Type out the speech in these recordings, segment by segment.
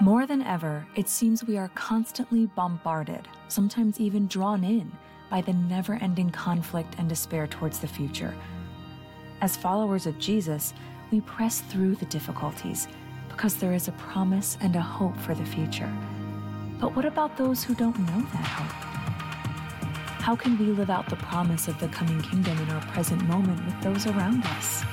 More than ever, it seems we are constantly bombarded, sometimes even drawn in, by the never ending conflict and despair towards the future. As followers of Jesus, we press through the difficulties because there is a promise and a hope for the future. But what about those who don't know that hope? How can we live out the promise of the coming kingdom in our present moment with those around us?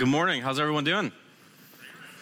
Good morning. How's everyone doing?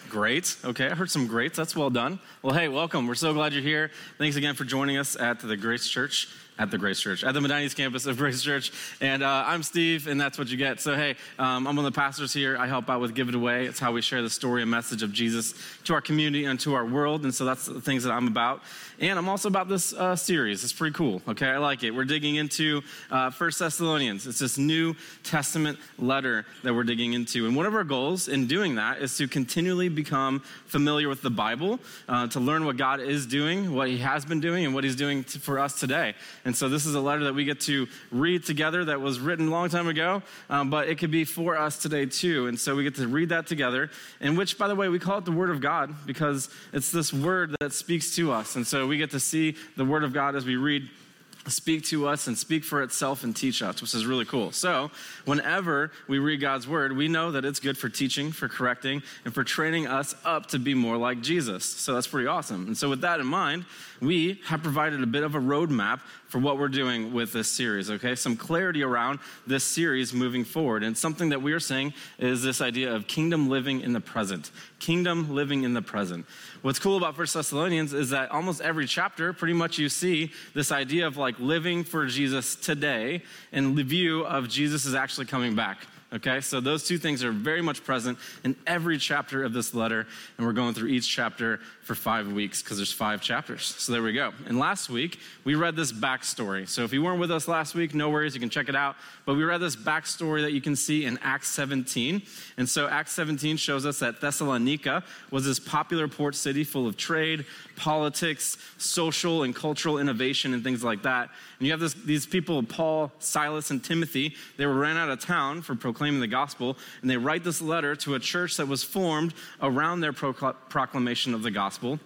Great. Okay, I heard some greats. That's well done. Well, hey, welcome. We're so glad you're here. Thanks again for joining us at the Grace Church at the Grace Church, at the Medina East campus of Grace Church. And uh, I'm Steve, and that's what you get. So, hey, um, I'm one of the pastors here. I help out with Give It Away. It's how we share the story and message of Jesus to our community and to our world. And so that's the things that I'm about. And I'm also about this uh, series. It's pretty cool. Okay, I like it. We're digging into uh, First Thessalonians. It's this New Testament letter that we're digging into. And one of our goals in doing that is to continually become familiar with the Bible, uh, to learn what God is doing, what He has been doing, and what He's doing to, for us today. So this is a letter that we get to read together that was written a long time ago, um, but it could be for us today too. And so we get to read that together, in which, by the way, we call it the Word of God because it's this Word that speaks to us. And so we get to see the Word of God as we read speak to us and speak for itself and teach us, which is really cool. So, whenever we read God's word, we know that it's good for teaching, for correcting, and for training us up to be more like Jesus. So, that's pretty awesome. And so, with that in mind, we have provided a bit of a roadmap for what we're doing with this series, okay? Some clarity around this series moving forward. And something that we are saying is this idea of kingdom living in the present. Kingdom living in the present. What's cool about First Thessalonians is that almost every chapter, pretty much you see this idea of like living for Jesus today in the view of Jesus is actually coming back. Okay, so those two things are very much present in every chapter of this letter, and we're going through each chapter for five weeks because there's five chapters. So there we go. And last week, we read this backstory. So if you weren't with us last week, no worries, you can check it out. But we read this backstory that you can see in Acts 17. And so Acts 17 shows us that Thessalonica was this popular port city full of trade, politics, social and cultural innovation, and things like that. And you have this, these people, Paul, Silas, and Timothy, they were ran out of town for proclaiming the gospel, and they write this letter to a church that was formed around their proclamation of the gospel.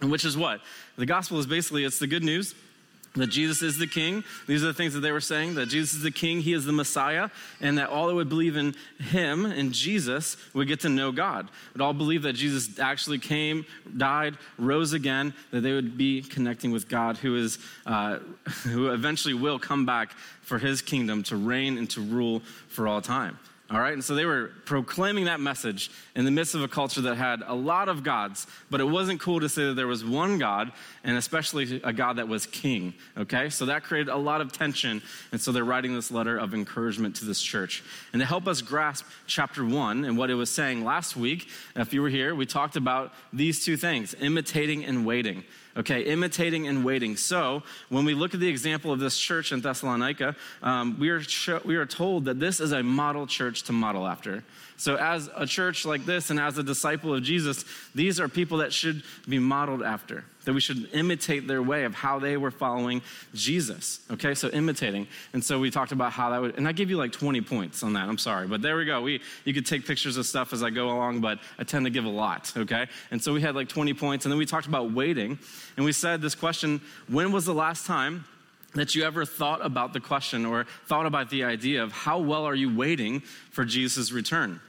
Which is what? The gospel is basically it's the good news that Jesus is the king. These are the things that they were saying that Jesus is the king, he is the Messiah, and that all that would believe in him and Jesus would get to know God. Would all believe that Jesus actually came, died, rose again, that they would be connecting with God, who is uh, who eventually will come back for his kingdom to reign and to rule for all time. All right, and so they were proclaiming that message in the midst of a culture that had a lot of gods, but it wasn't cool to say that there was one God, and especially a God that was king. Okay, so that created a lot of tension, and so they're writing this letter of encouragement to this church. And to help us grasp chapter one and what it was saying last week, if you were here, we talked about these two things imitating and waiting. Okay, imitating and waiting. So, when we look at the example of this church in Thessalonica, um, we, are we are told that this is a model church to model after. So, as a church like this and as a disciple of Jesus, these are people that should be modeled after, that we should imitate their way of how they were following Jesus. Okay, so imitating. And so we talked about how that would, and I give you like 20 points on that. I'm sorry, but there we go. We, you could take pictures of stuff as I go along, but I tend to give a lot. Okay, and so we had like 20 points, and then we talked about waiting, and we said this question when was the last time that you ever thought about the question or thought about the idea of how well are you waiting for Jesus' return?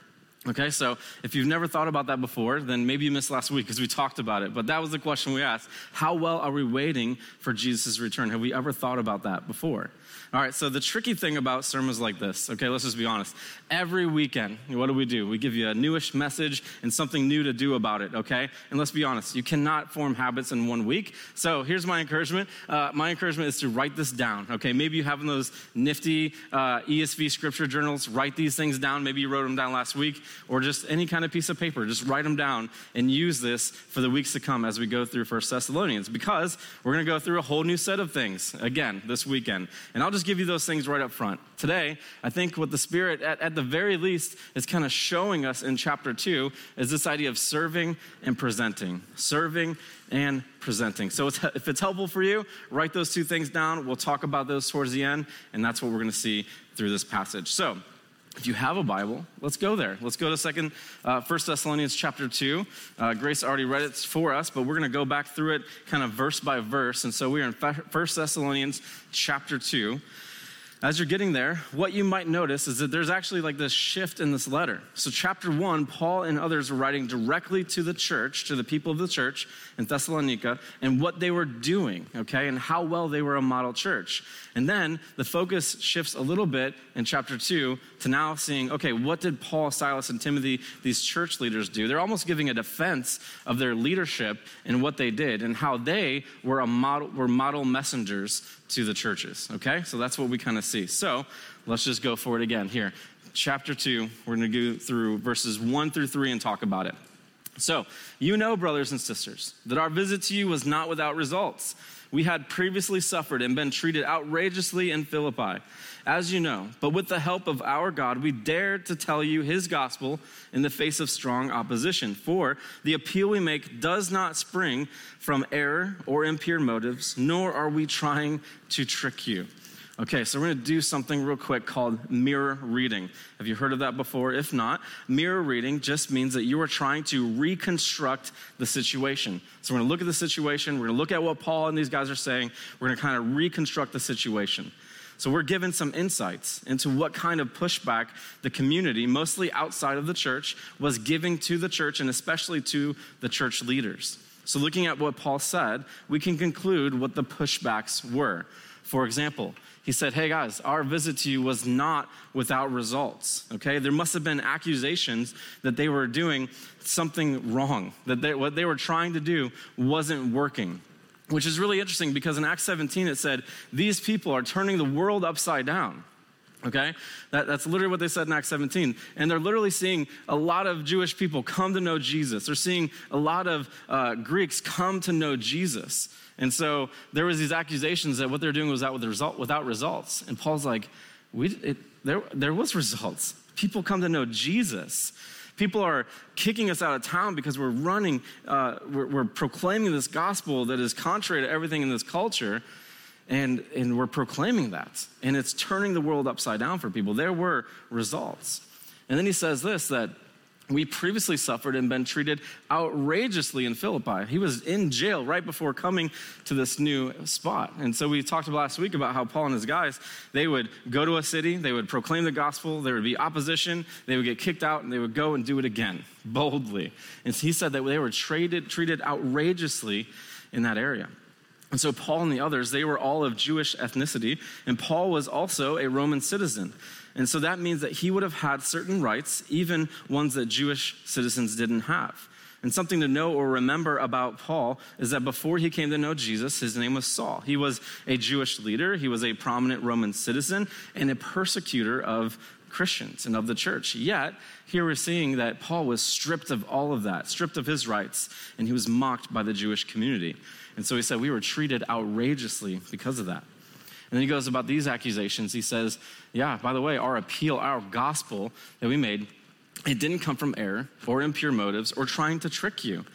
Okay, so if you've never thought about that before, then maybe you missed last week because we talked about it. But that was the question we asked. How well are we waiting for Jesus' return? Have we ever thought about that before? All right, so the tricky thing about sermons like this, okay, let's just be honest. Every weekend, what do we do? We give you a newish message and something new to do about it, okay? And let's be honest, you cannot form habits in one week. So here's my encouragement. Uh, my encouragement is to write this down, okay? Maybe you have those nifty uh, ESV scripture journals, write these things down. Maybe you wrote them down last week. or just any kind of piece of paper. Just write them down and use this for the weeks to come as we go through First Thessalonians because we're going to go through a whole new set of things again this weekend. And I'll just give you those things right up front. Today, I think what the Spirit, at, at the very least, is kind of showing us in chapter two is this idea of serving and presenting. Serving and presenting. So if it's helpful for you, write those two things down. We'll talk about those towards the end, and that's what we're going to see through this passage. So, if you have a Bible, let's go there. Let's go to Second, uh, First Thessalonians chapter two. Uh, Grace already read it for us, but we're going to go back through it kind of verse by verse. And so we are in First Thessalonians chapter two. As you're getting there, what you might notice is that there's actually like this shift in this letter. So, chapter one, Paul and others were writing directly to the church, to the people of the church in Thessalonica, and what they were doing, okay, and how well they were a model church. And then the focus shifts a little bit in chapter two to now seeing, okay, what did Paul, Silas, and Timothy, these church leaders, do? They're almost giving a defense of their leadership and what they did and how they were a model, were model messengers to the churches. Okay? So that's what we kind of see. So let's just go for it again here. Chapter 2, we're going to go through verses 1 through 3 and talk about it. So, you know, brothers and sisters, that our visit to you was not without results. We had previously suffered and been treated outrageously in Philippi, as you know. But with the help of our God, we dared to tell you his gospel in the face of strong opposition. For the appeal we make does not spring from error or impure motives, nor are we trying to trick you. Okay, so we're going to do something real quick called mirror reading. Have you heard of that before? If not, mirror reading just means that you are trying to reconstruct the situation. So we're going to look at the situation, we're going to look at what Paul and these guys are saying, we're going to kind of reconstruct the situation. So we're given some insights into what kind of pushback the community, mostly outside of the church, was giving to the church and especially to the church leaders. So looking at what Paul said, we can conclude what the pushbacks were. For example, he said, Hey guys, our visit to you was not without results. Okay? There must have been accusations that they were doing something wrong, that they, what they were trying to do wasn't working. Which is really interesting because in Acts 17 it said, These people are turning the world upside down. Okay? That, that's literally what they said in Acts 17. And they're literally seeing a lot of Jewish people come to know Jesus. They're seeing a lot of uh, Greeks come to know Jesus. And so there was these accusations that what they're doing was out with result, without results. And Paul's like, we, it, there, there was results. People come to know Jesus. People are kicking us out of town because we're running, uh, we're, we're proclaiming this gospel that is contrary to everything in this culture. And, and we're proclaiming that. And it's turning the world upside down for people. There were results. And then he says this that we previously suffered and been treated outrageously in Philippi. He was in jail right before coming to this new spot. And so we talked last week about how Paul and his guys, they would go to a city, they would proclaim the gospel, there would be opposition, they would get kicked out, and they would go and do it again, boldly. And he said that they were treated, treated outrageously in that area. And so Paul and the others, they were all of Jewish ethnicity, and Paul was also a Roman citizen. And so that means that he would have had certain rights, even ones that Jewish citizens didn't have. And something to know or remember about Paul is that before he came to know Jesus, his name was Saul. He was a Jewish leader, he was a prominent Roman citizen, and a persecutor of Christians and of the church. Yet, here we're seeing that Paul was stripped of all of that, stripped of his rights, and he was mocked by the Jewish community. And so he said, We were treated outrageously because of that. And then he goes about these accusations. He says, Yeah, by the way, our appeal, our gospel that we made, it didn't come from error or impure motives or trying to trick you.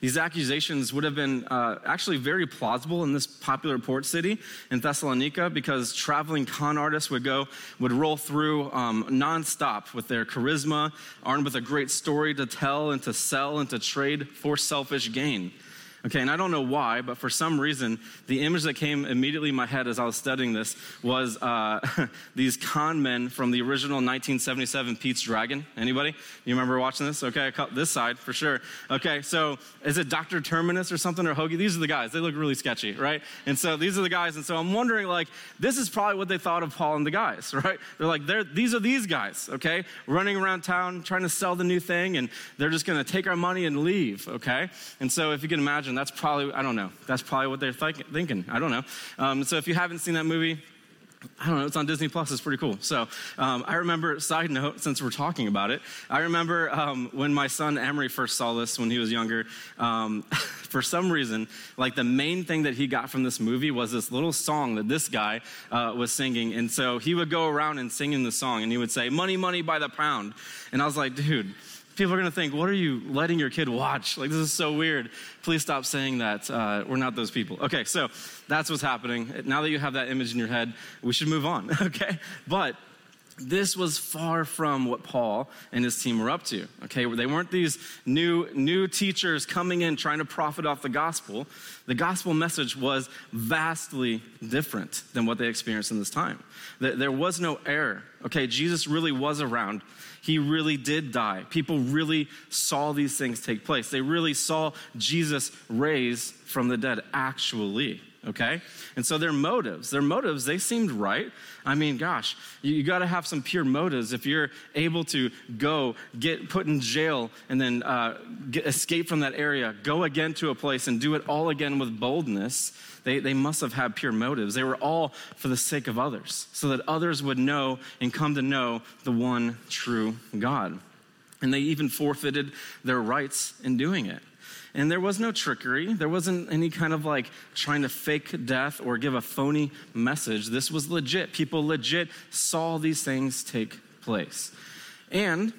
These accusations would have been uh, actually very plausible in this popular port city in Thessalonica because traveling con artists would go, would roll through um, nonstop with their charisma, armed with a great story to tell and to sell and to trade for selfish gain. Okay, and I don't know why, but for some reason, the image that came immediately in my head as I was studying this was uh, these con men from the original 1977 Pete's Dragon. Anybody? You remember watching this? Okay, this side for sure. Okay, so is it Dr. Terminus or something or Hoagy? These are the guys. They look really sketchy, right? And so these are the guys. And so I'm wondering, like, this is probably what they thought of Paul and the guys, right? They're like, they're, these are these guys, okay? Running around town trying to sell the new thing, and they're just going to take our money and leave, okay? And so if you can imagine, that's probably, I don't know, that's probably what they're th- thinking. I don't know. Um, so if you haven't seen that movie, I don't know, it's on Disney Plus. It's pretty cool. So um, I remember, side note, since we're talking about it, I remember um, when my son Emery first saw this when he was younger. Um, for some reason, like the main thing that he got from this movie was this little song that this guy uh, was singing. And so he would go around and singing the song and he would say, Money, money by the pound. And I was like, dude, people are going to think, what are you letting your kid watch? Like, this is so weird. Please stop saying that. Uh, we're not those people. Okay, so that's what's happening. Now that you have that image in your head, we should move on, okay? But this was far from what Paul and his team were up to. Okay, they weren't these new new teachers coming in trying to profit off the gospel. The gospel message was vastly different than what they experienced in this time. There was no error. Okay, Jesus really was around. He really did die. People really saw these things take place. They really saw Jesus raise from the dead, actually. Okay? And so their motives, their motives, they seemed right. I mean, gosh, you, you got to have some pure motives if you're able to go get put in jail and then uh, get, escape from that area, go again to a place and do it all again with boldness. They, they must have had pure motives. They were all for the sake of others, so that others would know and come to know the one true God. And they even forfeited their rights in doing it. And there was no trickery. There wasn't any kind of like trying to fake death or give a phony message. This was legit. People legit saw these things take place. And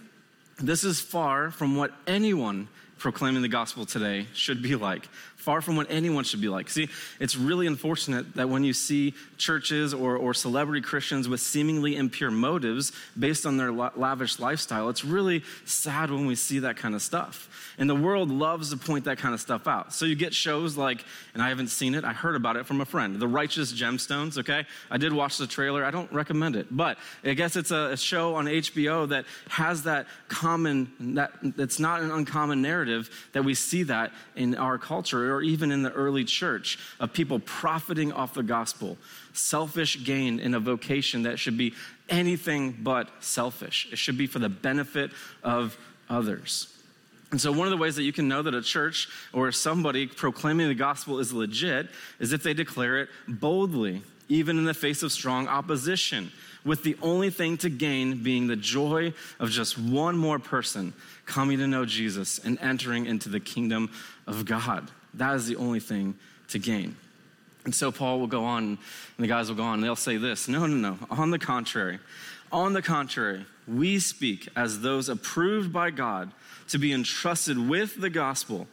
this is far from what anyone proclaiming the gospel today should be like far from what anyone should be like. See, it's really unfortunate that when you see churches or, or celebrity Christians with seemingly impure motives based on their lavish lifestyle, it's really sad when we see that kind of stuff. And the world loves to point that kind of stuff out. So you get shows like, and I haven't seen it, I heard about it from a friend, The Righteous Gemstones, okay? I did watch the trailer, I don't recommend it, but I guess it's a, a show on HBO that has that common, that, that's not an uncommon narrative that we see that in our culture or even in the early church of people profiting off the gospel, selfish gain in a vocation that should be anything but selfish. It should be for the benefit of others. And so, one of the ways that you can know that a church or somebody proclaiming the gospel is legit is if they declare it boldly, even in the face of strong opposition, with the only thing to gain being the joy of just one more person coming to know Jesus and entering into the kingdom of God. That is the only thing to gain. And so Paul will go on, and the guys will go on, they'll say this No, no, no. On the contrary, on the contrary, we speak as those approved by God to be entrusted with the gospel.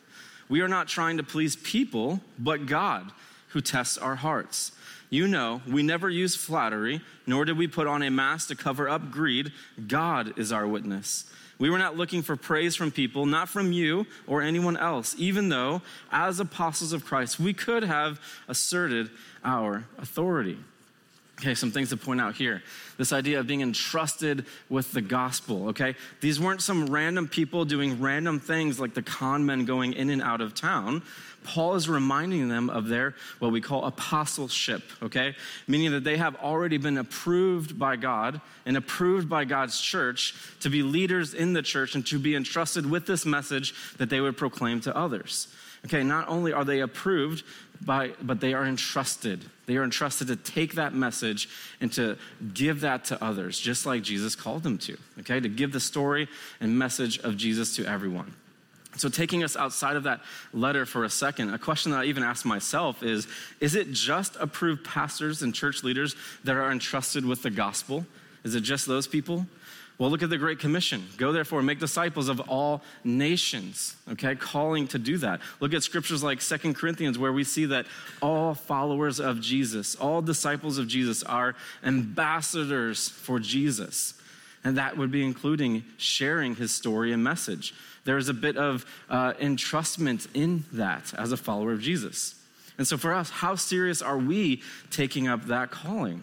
We are not trying to please people, but God who tests our hearts. You know, we never use flattery, nor did we put on a mask to cover up greed. God is our witness. We were not looking for praise from people, not from you or anyone else, even though, as apostles of Christ, we could have asserted our authority. Okay, some things to point out here. This idea of being entrusted with the gospel, okay? These weren't some random people doing random things like the con men going in and out of town. Paul is reminding them of their, what we call apostleship, okay? Meaning that they have already been approved by God and approved by God's church to be leaders in the church and to be entrusted with this message that they would proclaim to others. Okay, not only are they approved, by, but they are entrusted. They are entrusted to take that message and to give that to others, just like Jesus called them to. Okay, to give the story and message of Jesus to everyone. So, taking us outside of that letter for a second, a question that I even ask myself is Is it just approved pastors and church leaders that are entrusted with the gospel? Is it just those people? Well, look at the Great Commission. Go therefore, make disciples of all nations, okay? Calling to do that. Look at scriptures like Second Corinthians, where we see that all followers of Jesus, all disciples of Jesus, are ambassadors for Jesus. And that would be including sharing his story and message there's a bit of uh, entrustment in that as a follower of Jesus. And so for us, how serious are we taking up that calling?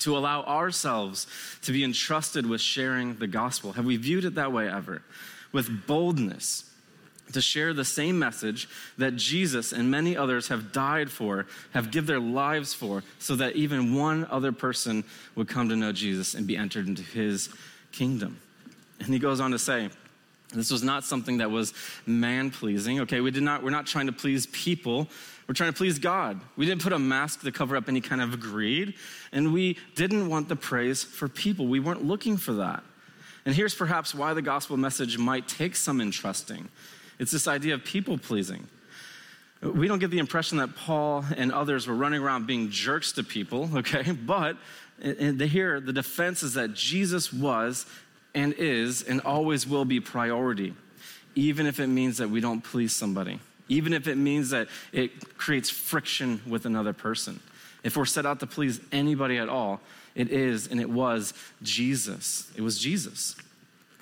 To allow ourselves to be entrusted with sharing the gospel. Have we viewed it that way ever? With boldness, to share the same message that Jesus and many others have died for, have given their lives for, so that even one other person would come to know Jesus and be entered into his kingdom. And he goes on to say, This was not something that was man pleasing, okay? We did not, we're not trying to please people. We're trying to please God. We didn't put a mask to cover up any kind of greed, and we didn't want the praise for people. We weren't looking for that. And here's perhaps why the gospel message might take some entrusting it's this idea of people pleasing. We don't get the impression that Paul and others were running around being jerks to people, okay? But eh, eh, here, the defense is that Jesus was and is and always will be priority, even if it means that we don't please somebody, even if it means that it creates friction with another person. If we're set out to please anybody at all, it is and it was Jesus. It was Jesus.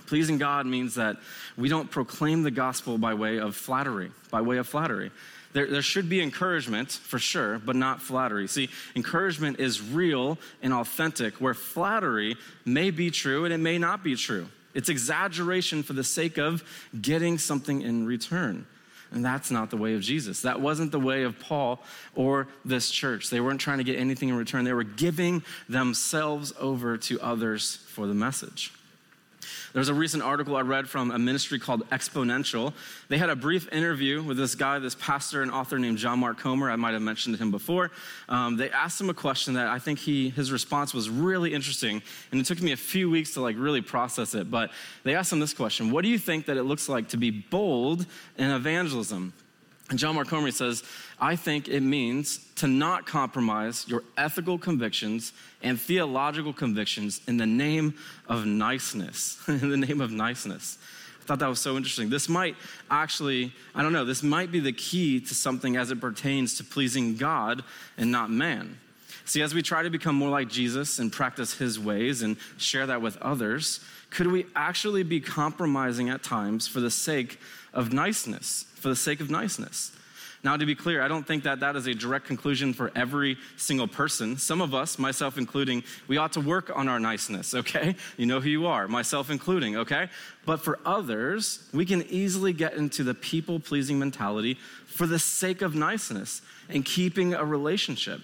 Pleasing God means that we don't proclaim the gospel by way of flattery, by way of flattery. There, there, should be encouragement for sure, but not flattery. See, encouragement is real and authentic, where flattery may be true and it may not be true. It's exaggeration for the sake of getting something in return. And that's not the way of Jesus. That wasn't the way of Paul or this church. They weren't trying to get anything in return, they were giving themselves over to others for the message. There's a recent article I read from a ministry called Exponential. They had a brief interview with this guy, this pastor and author named John Mark Comer. I might have mentioned him before. Um, they asked him a question that I think he, his response was really interesting, and it took me a few weeks to like really process it. But they asked him this question: What do you think that it looks like to be bold in evangelism? And John Mark Comer says, I think it means to not compromise your ethical convictions and theological convictions in the name of niceness. in the name of niceness. I thought that was so interesting. This might actually, I don't know, this might be the key to something as it pertains to pleasing God and not man. See, as we try to become more like Jesus and practice his ways and share that with others, could we actually be compromising at times for the sake of niceness? For the sake of niceness. Now, to be clear, I don't think that that is a direct conclusion for every single person. Some of us, myself including, we ought to work on our niceness, okay? You know who you are, myself including, okay? But for others, we can easily get into the people pleasing mentality for the sake of niceness and keeping a relationship.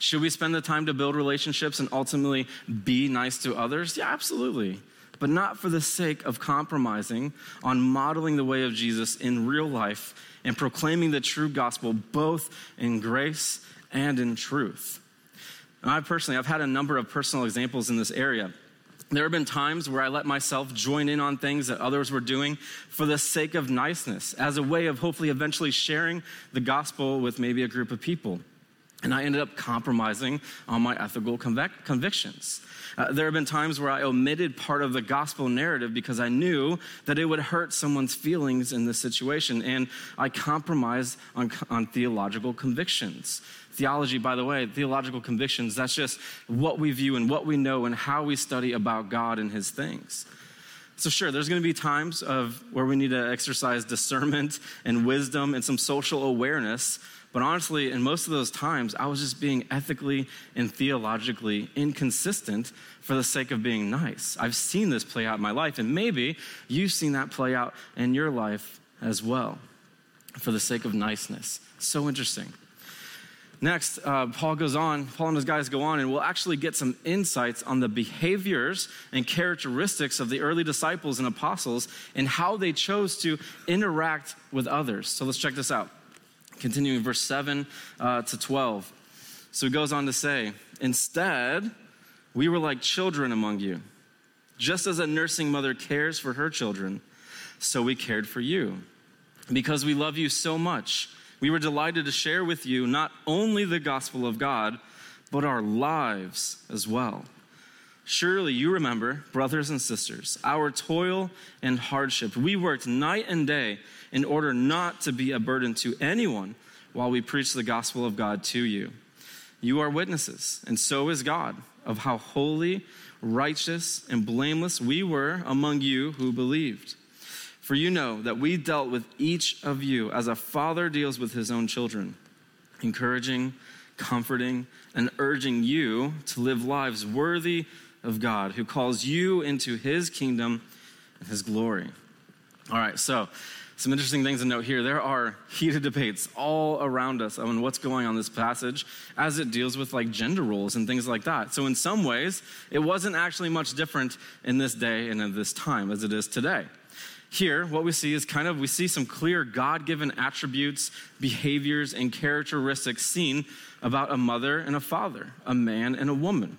Should we spend the time to build relationships and ultimately be nice to others? Yeah, absolutely but not for the sake of compromising on modeling the way of Jesus in real life and proclaiming the true gospel both in grace and in truth. And I personally, I've had a number of personal examples in this area. There have been times where I let myself join in on things that others were doing for the sake of niceness, as a way of hopefully eventually sharing the gospel with maybe a group of people. And I ended up compromising on my ethical convic- convictions. Uh, there have been times where I omitted part of the gospel narrative because I knew that it would hurt someone's feelings in this situation, and I compromised on, on theological convictions. Theology, by the way, theological convictions, that's just what we view and what we know and how we study about God and His things. So, sure, there's going to be times of where we need to exercise discernment and wisdom and some social awareness but honestly, in most of those times, I was just being ethically and theologically inconsistent for the sake of being nice. I've seen this play out in my life, and maybe you've seen that play out in your life as well for the sake of niceness. So interesting. Next, uh, Paul goes on, Paul and his guys go on, and we'll actually get some insights on the behaviors and characteristics of the early disciples and apostles and how they chose to interact with others. So let's check this out. Continuing verse 7 uh, to 12. So he goes on to say, Instead, we were like children among you. Just as a nursing mother cares for her children, so we cared for you. Because we love you so much, we were delighted to share with you not only the gospel of God, but our lives as well. Surely you remember, brothers and sisters, our toil and hardship. We worked night and day in order not to be a burden to anyone while we preached the gospel of God to you. You are witnesses, and so is God, of how holy, righteous, and blameless we were among you who believed. For you know that we dealt with each of you as a father deals with his own children, encouraging, comforting, and urging you to live lives worthy of God, who calls you into his kingdom and his glory. All right, so some interesting things to note here. There are heated debates all around us on what's going on in this passage as it deals with like gender roles and things like that. So, in some ways, it wasn't actually much different in this day and in this time as it is today. here, what we see is kind of we see some clear God given attributes, behaviors, and characteristics seen about a mother and a father, a man and a woman.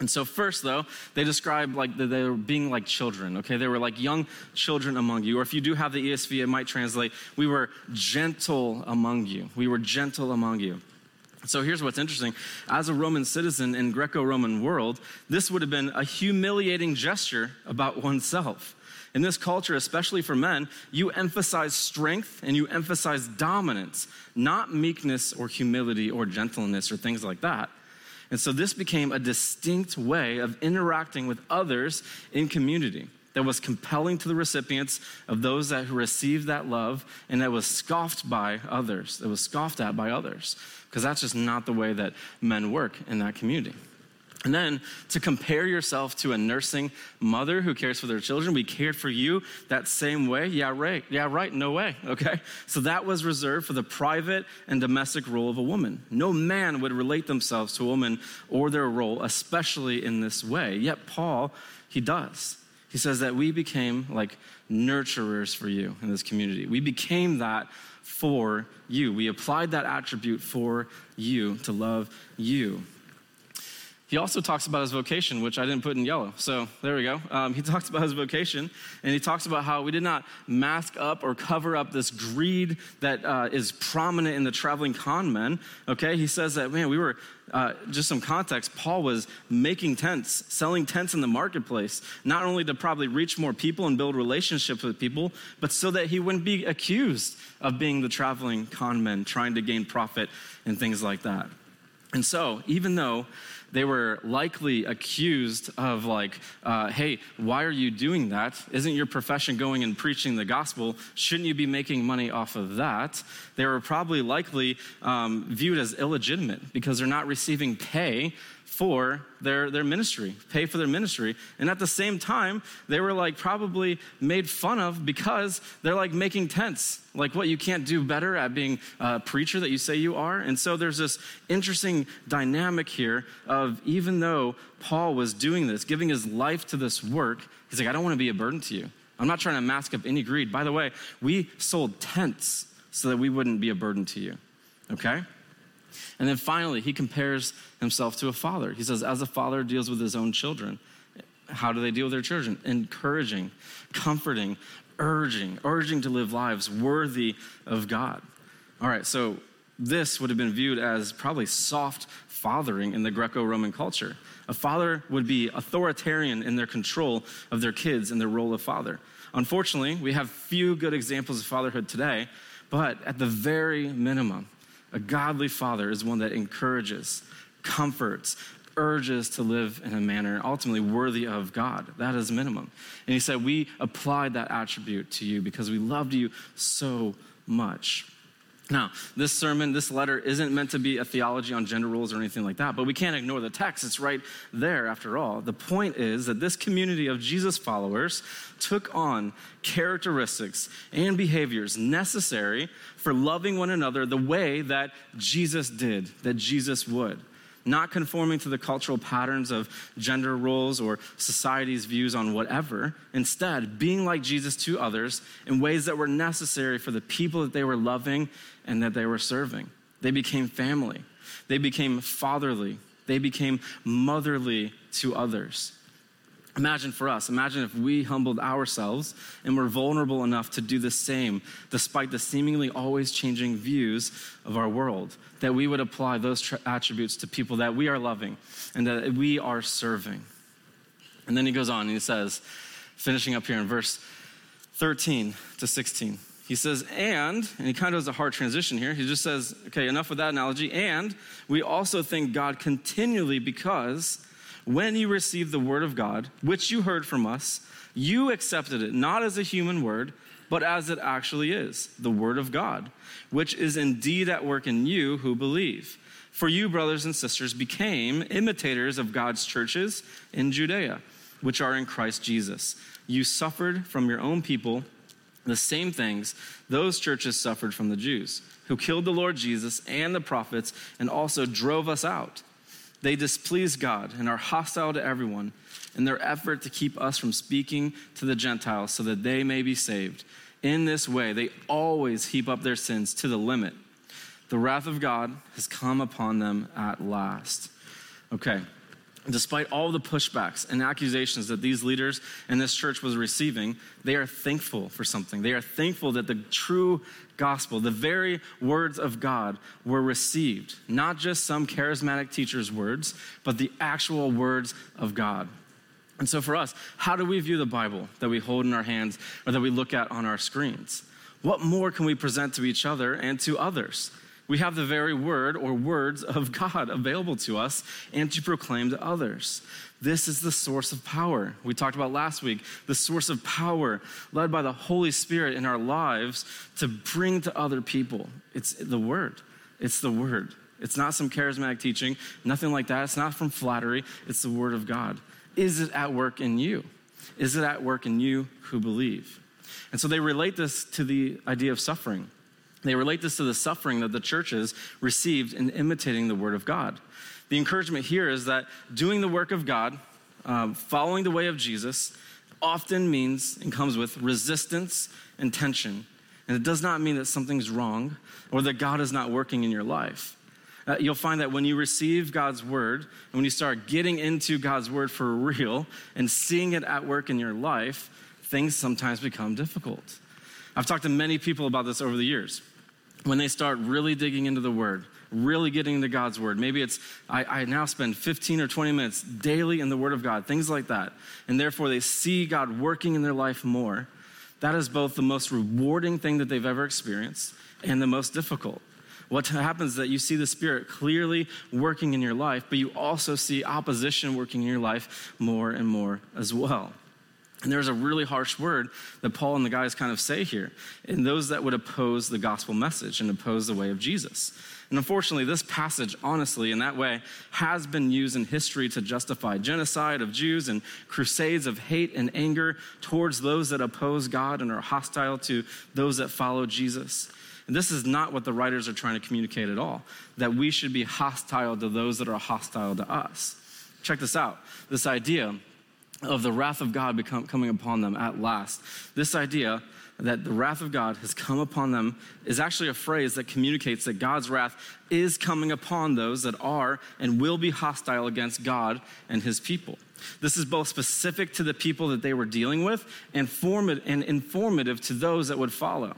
And so, first, though, they describe like they were being like children, okay? They were like young children among you. Or if you do have the ESV, it might translate, we were gentle among you. We were gentle among you. So here's what's interesting. As a Roman citizen in Greco-Roman world, this would have been a humiliating gesture about oneself. In this culture, especially for men, you emphasize strength and you emphasize dominance, not meekness or humility or gentleness or things like that. And so this became a distinct way of interacting with others in community that was compelling to the recipients of those that received that love and that was scoffed by others, that was scoffed at by others, because that's just not the way that men work in that community. And then to compare yourself to a nursing mother who cares for their children, we cared for you that same way. Yeah, right. Yeah, right. No way. Okay. So that was reserved for the private and domestic role of a woman. No man would relate themselves to a woman or their role, especially in this way. Yet Paul, he does. He says that we became like nurturers for you in this community. We became that for you. We applied that attribute for you to love you. He also talks about his vocation, which I didn't put in yellow. So there we go. Um, he talks about his vocation, and he talks about how we did not mask up or cover up this greed that uh, is prominent in the traveling con men. Okay, he says that, man, we were, uh, just some context, Paul was making tents, selling tents in the marketplace, not only to probably reach more people and build relationships with people, but so that he wouldn't be accused of being the traveling con men, trying to gain profit and things like that. And so, even though they were likely accused of, like, uh, hey, why are you doing that? Isn't your profession going and preaching the gospel? Shouldn't you be making money off of that? They were probably likely um, viewed as illegitimate because they're not receiving pay for their, their ministry, pay for their ministry. And at the same time, they were like probably made fun of because they're like making tents. Like, what, you can't do better at being a preacher that you say you are? And so there's this interesting dynamic here of even though Paul was doing this, giving his life to this work, he's like, I don't want to be a burden to you. I'm not trying to mask up any greed. By the way, we sold tents so that we wouldn't be a burden to you, okay? And then finally, he compares himself to a father. He says, as a father deals with his own children, how do they deal with their children? Encouraging, comforting, urging, urging to live lives worthy of God. All right, so this would have been viewed as probably soft fathering in the Greco Roman culture. A father would be authoritarian in their control of their kids and their role of father. Unfortunately, we have few good examples of fatherhood today, but at the very minimum, a godly father is one that encourages, comforts, urges to live in a manner ultimately worthy of God. That is minimum. And he said, We applied that attribute to you because we loved you so much. Now, this sermon, this letter isn't meant to be a theology on gender roles or anything like that, but we can't ignore the text. It's right there after all. The point is that this community of Jesus followers took on characteristics and behaviors necessary for loving one another the way that Jesus did, that Jesus would not conforming to the cultural patterns of gender roles or society's views on whatever. Instead, being like Jesus to others in ways that were necessary for the people that they were loving and that they were serving. They became family, they became fatherly, they became motherly to others. Imagine for us, imagine if we humbled ourselves and were vulnerable enough to do the same despite the seemingly always changing views of our world, that we would apply those tra- attributes to people that we are loving and that we are serving. And then he goes on and he says, finishing up here in verse 13 to 16, he says, and, and he kind of does a hard transition here. He just says, okay, enough with that analogy. And we also thank God continually because when you received the word of God, which you heard from us, you accepted it not as a human word, but as it actually is, the word of God, which is indeed at work in you who believe. For you, brothers and sisters, became imitators of God's churches in Judea, which are in Christ Jesus. You suffered from your own people the same things those churches suffered from the Jews, who killed the Lord Jesus and the prophets and also drove us out. They displease God and are hostile to everyone in their effort to keep us from speaking to the Gentiles so that they may be saved. In this way, they always heap up their sins to the limit. The wrath of God has come upon them at last. Okay, despite all the pushbacks and accusations that these leaders in this church was receiving, they are thankful for something. They are thankful that the true gospel, the very words of God, were received. Not just some charismatic teacher's words, but the actual words of God. And so, for us, how do we view the Bible that we hold in our hands or that we look at on our screens? What more can we present to each other and to others? We have the very word or words of God available to us and to proclaim to others. This is the source of power. We talked about last week the source of power led by the Holy Spirit in our lives to bring to other people. It's the word. It's the word. It's not some charismatic teaching, nothing like that. It's not from flattery, it's the word of God. Is it at work in you? Is it at work in you who believe? And so they relate this to the idea of suffering. They relate this to the suffering that the churches received in imitating the Word of God. The encouragement here is that doing the work of God, um, following the way of Jesus, often means and comes with resistance and tension. And it does not mean that something's wrong or that God is not working in your life. Uh, you'll find that when you receive God's word, and when you start getting into God's word for real and seeing it at work in your life, things sometimes become difficult. I've talked to many people about this over the years when they start really digging into the word, really getting into God's word. Maybe it's, I, I, now spend 15 or 20 minutes daily in the word of God, things like that. And therefore they see God working in their life more. That is both the most rewarding thing that they've ever experienced and the most difficult. What happens is that you see the Spirit clearly working in your life, but you also see opposition working in your life more and more as well. And there's a really harsh word that Paul and the guys kind of say here, in those that would oppose the gospel message and oppose the way of Jesus. And unfortunately, this passage, honestly, in that way, has been used in history to justify genocide of Jews and crusades of hate and anger towards those that oppose God and are hostile to those that follow Jesus. And this is not what the writers are trying to communicate at all, that we should be hostile to those that are hostile to us. Check this out this idea of the wrath of God become, coming upon them at last. This idea that the wrath of God has come upon them is actually a phrase that communicates that God's wrath is coming upon those that are and will be hostile against God and his people. This is both specific to the people that they were dealing with and, and informative to those that would follow.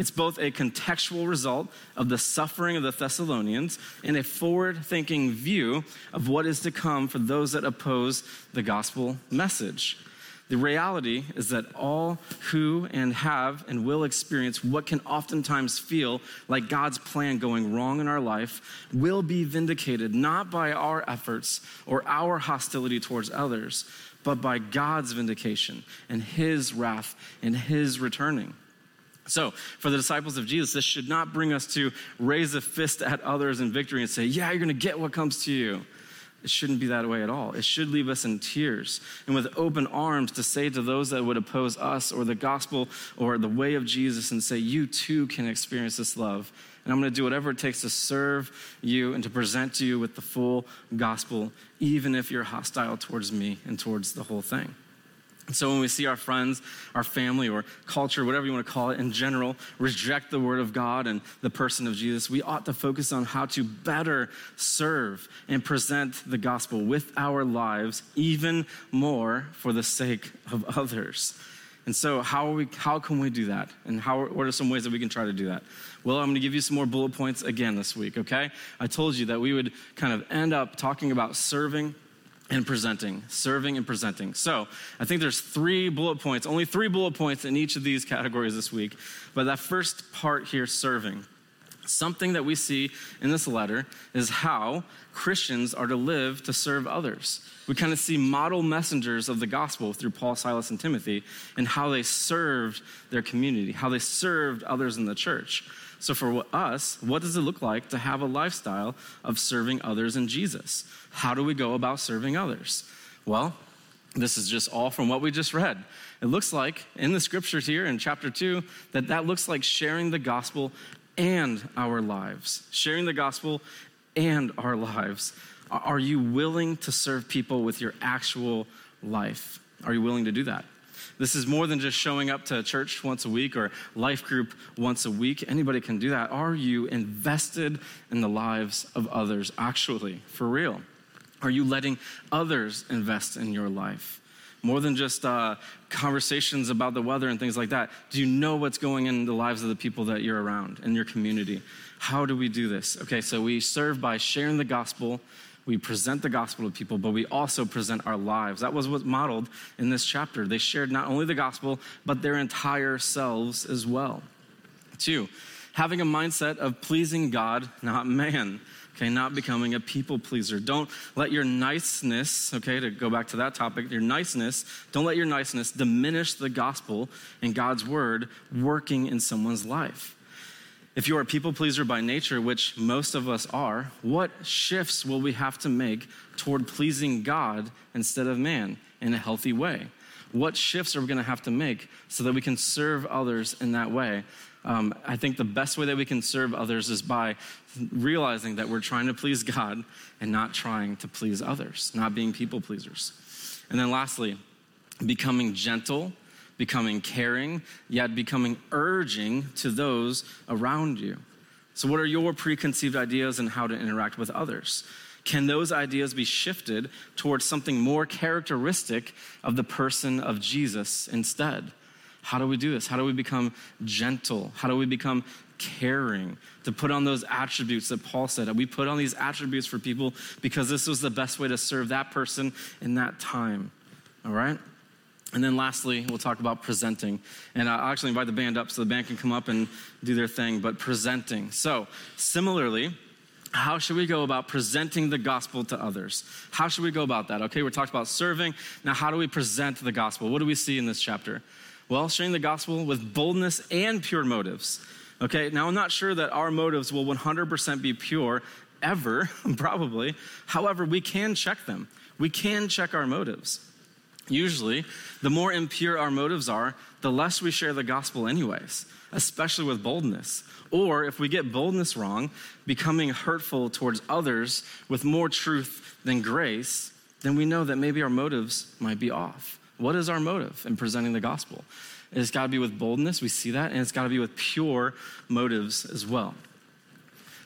It's both a contextual result of the suffering of the Thessalonians and a forward thinking view of what is to come for those that oppose the gospel message. The reality is that all who and have and will experience what can oftentimes feel like God's plan going wrong in our life will be vindicated not by our efforts or our hostility towards others, but by God's vindication and His wrath and His returning. So, for the disciples of Jesus, this should not bring us to raise a fist at others in victory and say, Yeah, you're going to get what comes to you. It shouldn't be that way at all. It should leave us in tears and with open arms to say to those that would oppose us or the gospel or the way of Jesus and say, You too can experience this love. And I'm going to do whatever it takes to serve you and to present to you with the full gospel, even if you're hostile towards me and towards the whole thing. So when we see our friends, our family, or culture, whatever you want to call it in general, reject the word of God and the person of Jesus, we ought to focus on how to better serve and present the gospel with our lives even more for the sake of others. And so, how, we, how can we do that? And how, what are some ways that we can try to do that? Well, I'm going to give you some more bullet points again this week, okay? I told you that we would kind of end up talking about serving and presenting, serving and presenting. So I think there's three bullet points, only three bullet points in each of these categories this week. But that first part here, serving, something that we see in this letter is how Christians are to live to serve others. We kind of see model messengers of the gospel through Paul, Silas, and Timothy and how they served their community, how they served others in the church. So, for us, what does it look like to have a lifestyle of serving others in Jesus? How do we go about serving others? Well, this is just all from what we just read. It looks like in the scriptures here in chapter 2 that that looks like sharing the gospel and our lives. Sharing the gospel and our lives. Are you willing to serve people with your actual life? Are you willing to do that? This is more than just showing up to church once a week or life group once a week. Anybody can do that. Are you invested in the lives of others, actually, for real? Are you letting others invest in your life? More than just uh, conversations about the weather and things like that. Do you know what's going in the lives of the people that you're around in your community? How do we do this? Okay, so we serve by sharing the gospel we present the gospel to people, but we also present our lives. That was what modeled in this chapter. They shared not only the gospel, but their entire selves as well. Two, having a mindset of pleasing God, not man. Okay, not becoming a people pleaser. Don't let your niceness, okay, to go back to that topic, your niceness, don't let your niceness diminish the gospel and God's word working in someone's life. If you are a people pleaser by nature, which most of us are, what shifts will we have to make toward pleasing God instead of man in a healthy way? What shifts are we going to have to make so that we can serve others in that way? Um, I think the best way that we can serve others is by realizing that we're trying to please God and not trying to please others, not being people pleasers. And then lastly, becoming gentle becoming caring, yet becoming urging to those around you. So, what are your preconceived ideas and how to interact with others? Can those ideas be shifted towards something more characteristic of the person of Jesus instead? How do we do this? How do we become gentle? How do we become caring? To put on those attributes that Paul said. We put on these attributes for people because this was the best way to serve that person in that time. All right? And then lastly, we'll talk about presenting. And I'll actually invite the band up so the band can come up and do their thing, but presenting. So, similarly, how should we go about presenting the gospel to others? How should we go about that? Okay, we talked about serving. Now, how do we present the gospel? What do we see in this chapter? Well, sharing the gospel with boldness and pure motives. Okay, now I'm not sure that our motives will 100% be pure ever, probably. However, we can check them. We can check our motives. Usually, the more impure our motives are, the less we share the gospel, anyways, especially with boldness. Or if we get boldness wrong, becoming hurtful towards others with more truth than grace, then we know that maybe our motives might be off. What is our motive in presenting the gospel? It's got to be with boldness, we see that, and it's got to be with pure motives as well.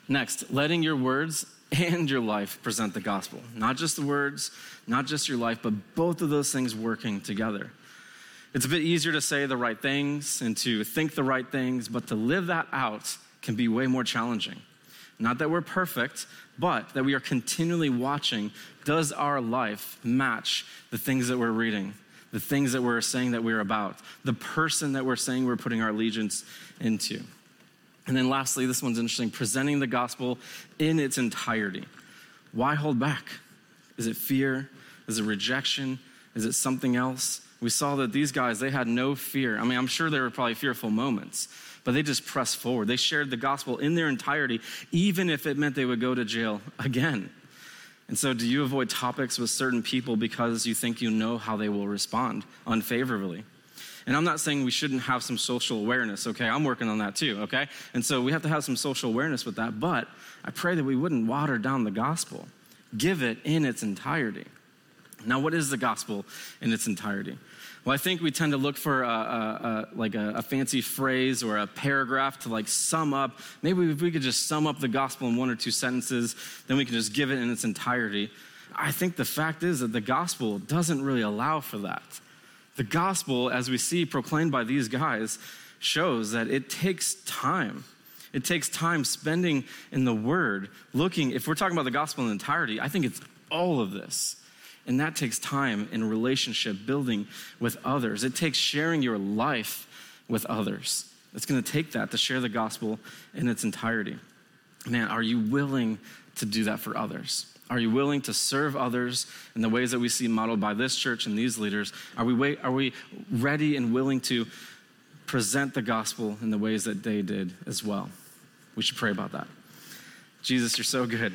Next, letting your words and your life present the gospel. Not just the words, not just your life, but both of those things working together. It's a bit easier to say the right things and to think the right things, but to live that out can be way more challenging. Not that we're perfect, but that we are continually watching does our life match the things that we're reading, the things that we're saying that we're about, the person that we're saying we're putting our allegiance into? And then lastly, this one's interesting presenting the gospel in its entirety. Why hold back? Is it fear? Is it rejection? Is it something else? We saw that these guys, they had no fear. I mean, I'm sure there were probably fearful moments, but they just pressed forward. They shared the gospel in their entirety, even if it meant they would go to jail again. And so, do you avoid topics with certain people because you think you know how they will respond unfavorably? And I'm not saying we shouldn't have some social awareness, okay? I'm working on that too, okay? And so we have to have some social awareness with that, but I pray that we wouldn't water down the gospel. Give it in its entirety. Now, what is the gospel in its entirety? Well, I think we tend to look for a, a, a, like a, fancy phrase or a paragraph to like sum up. Maybe if we could just sum up the gospel in one or two sentences, then we can just give it in its entirety. I think the fact is that the gospel doesn't really allow for that. The gospel, as we see proclaimed by these guys, shows that it takes time. It takes time spending in the word, looking. If we're talking about the gospel in entirety, I think it's all of this. And that takes time in relationship building with others. It takes sharing your life with others. It's going to take that to share the gospel in its entirety. Man, are you willing to do that for others? Are you willing to serve others in the ways that we see modeled by this church and these leaders? Are we, are we ready and willing to present the gospel in the ways that they did as well? We should pray about that. Jesus, you're so good.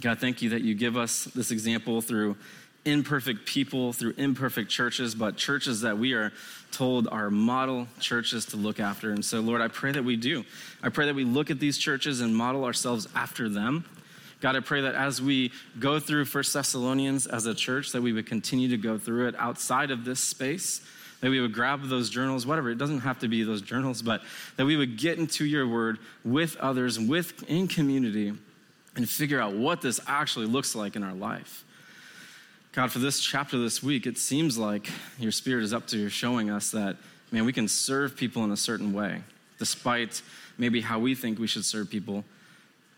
God, thank you that you give us this example through imperfect people, through imperfect churches, but churches that we are told are model churches to look after. And so, Lord, I pray that we do. I pray that we look at these churches and model ourselves after them God, I pray that as we go through First Thessalonians as a church, that we would continue to go through it outside of this space, that we would grab those journals, whatever. It doesn't have to be those journals, but that we would get into your word with others, with in community, and figure out what this actually looks like in our life. God, for this chapter this week, it seems like your spirit is up to you showing us that, man, we can serve people in a certain way, despite maybe how we think we should serve people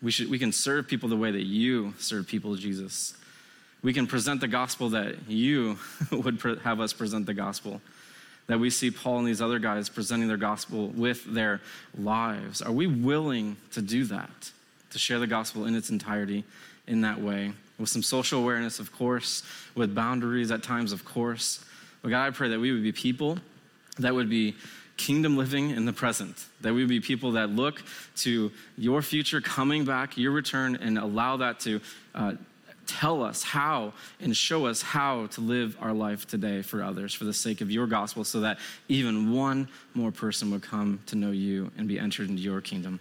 we, should, we can serve people the way that you serve people, Jesus. We can present the gospel that you would have us present the gospel. That we see Paul and these other guys presenting their gospel with their lives. Are we willing to do that? To share the gospel in its entirety in that way? With some social awareness, of course, with boundaries at times, of course. But God, I pray that we would be people that would be kingdom living in the present, that we would be people that look to your future coming back, your return, and allow that to uh, tell us how and show us how to live our life today for others for the sake of your gospel, so that even one more person would come to know you and be entered into your kingdom.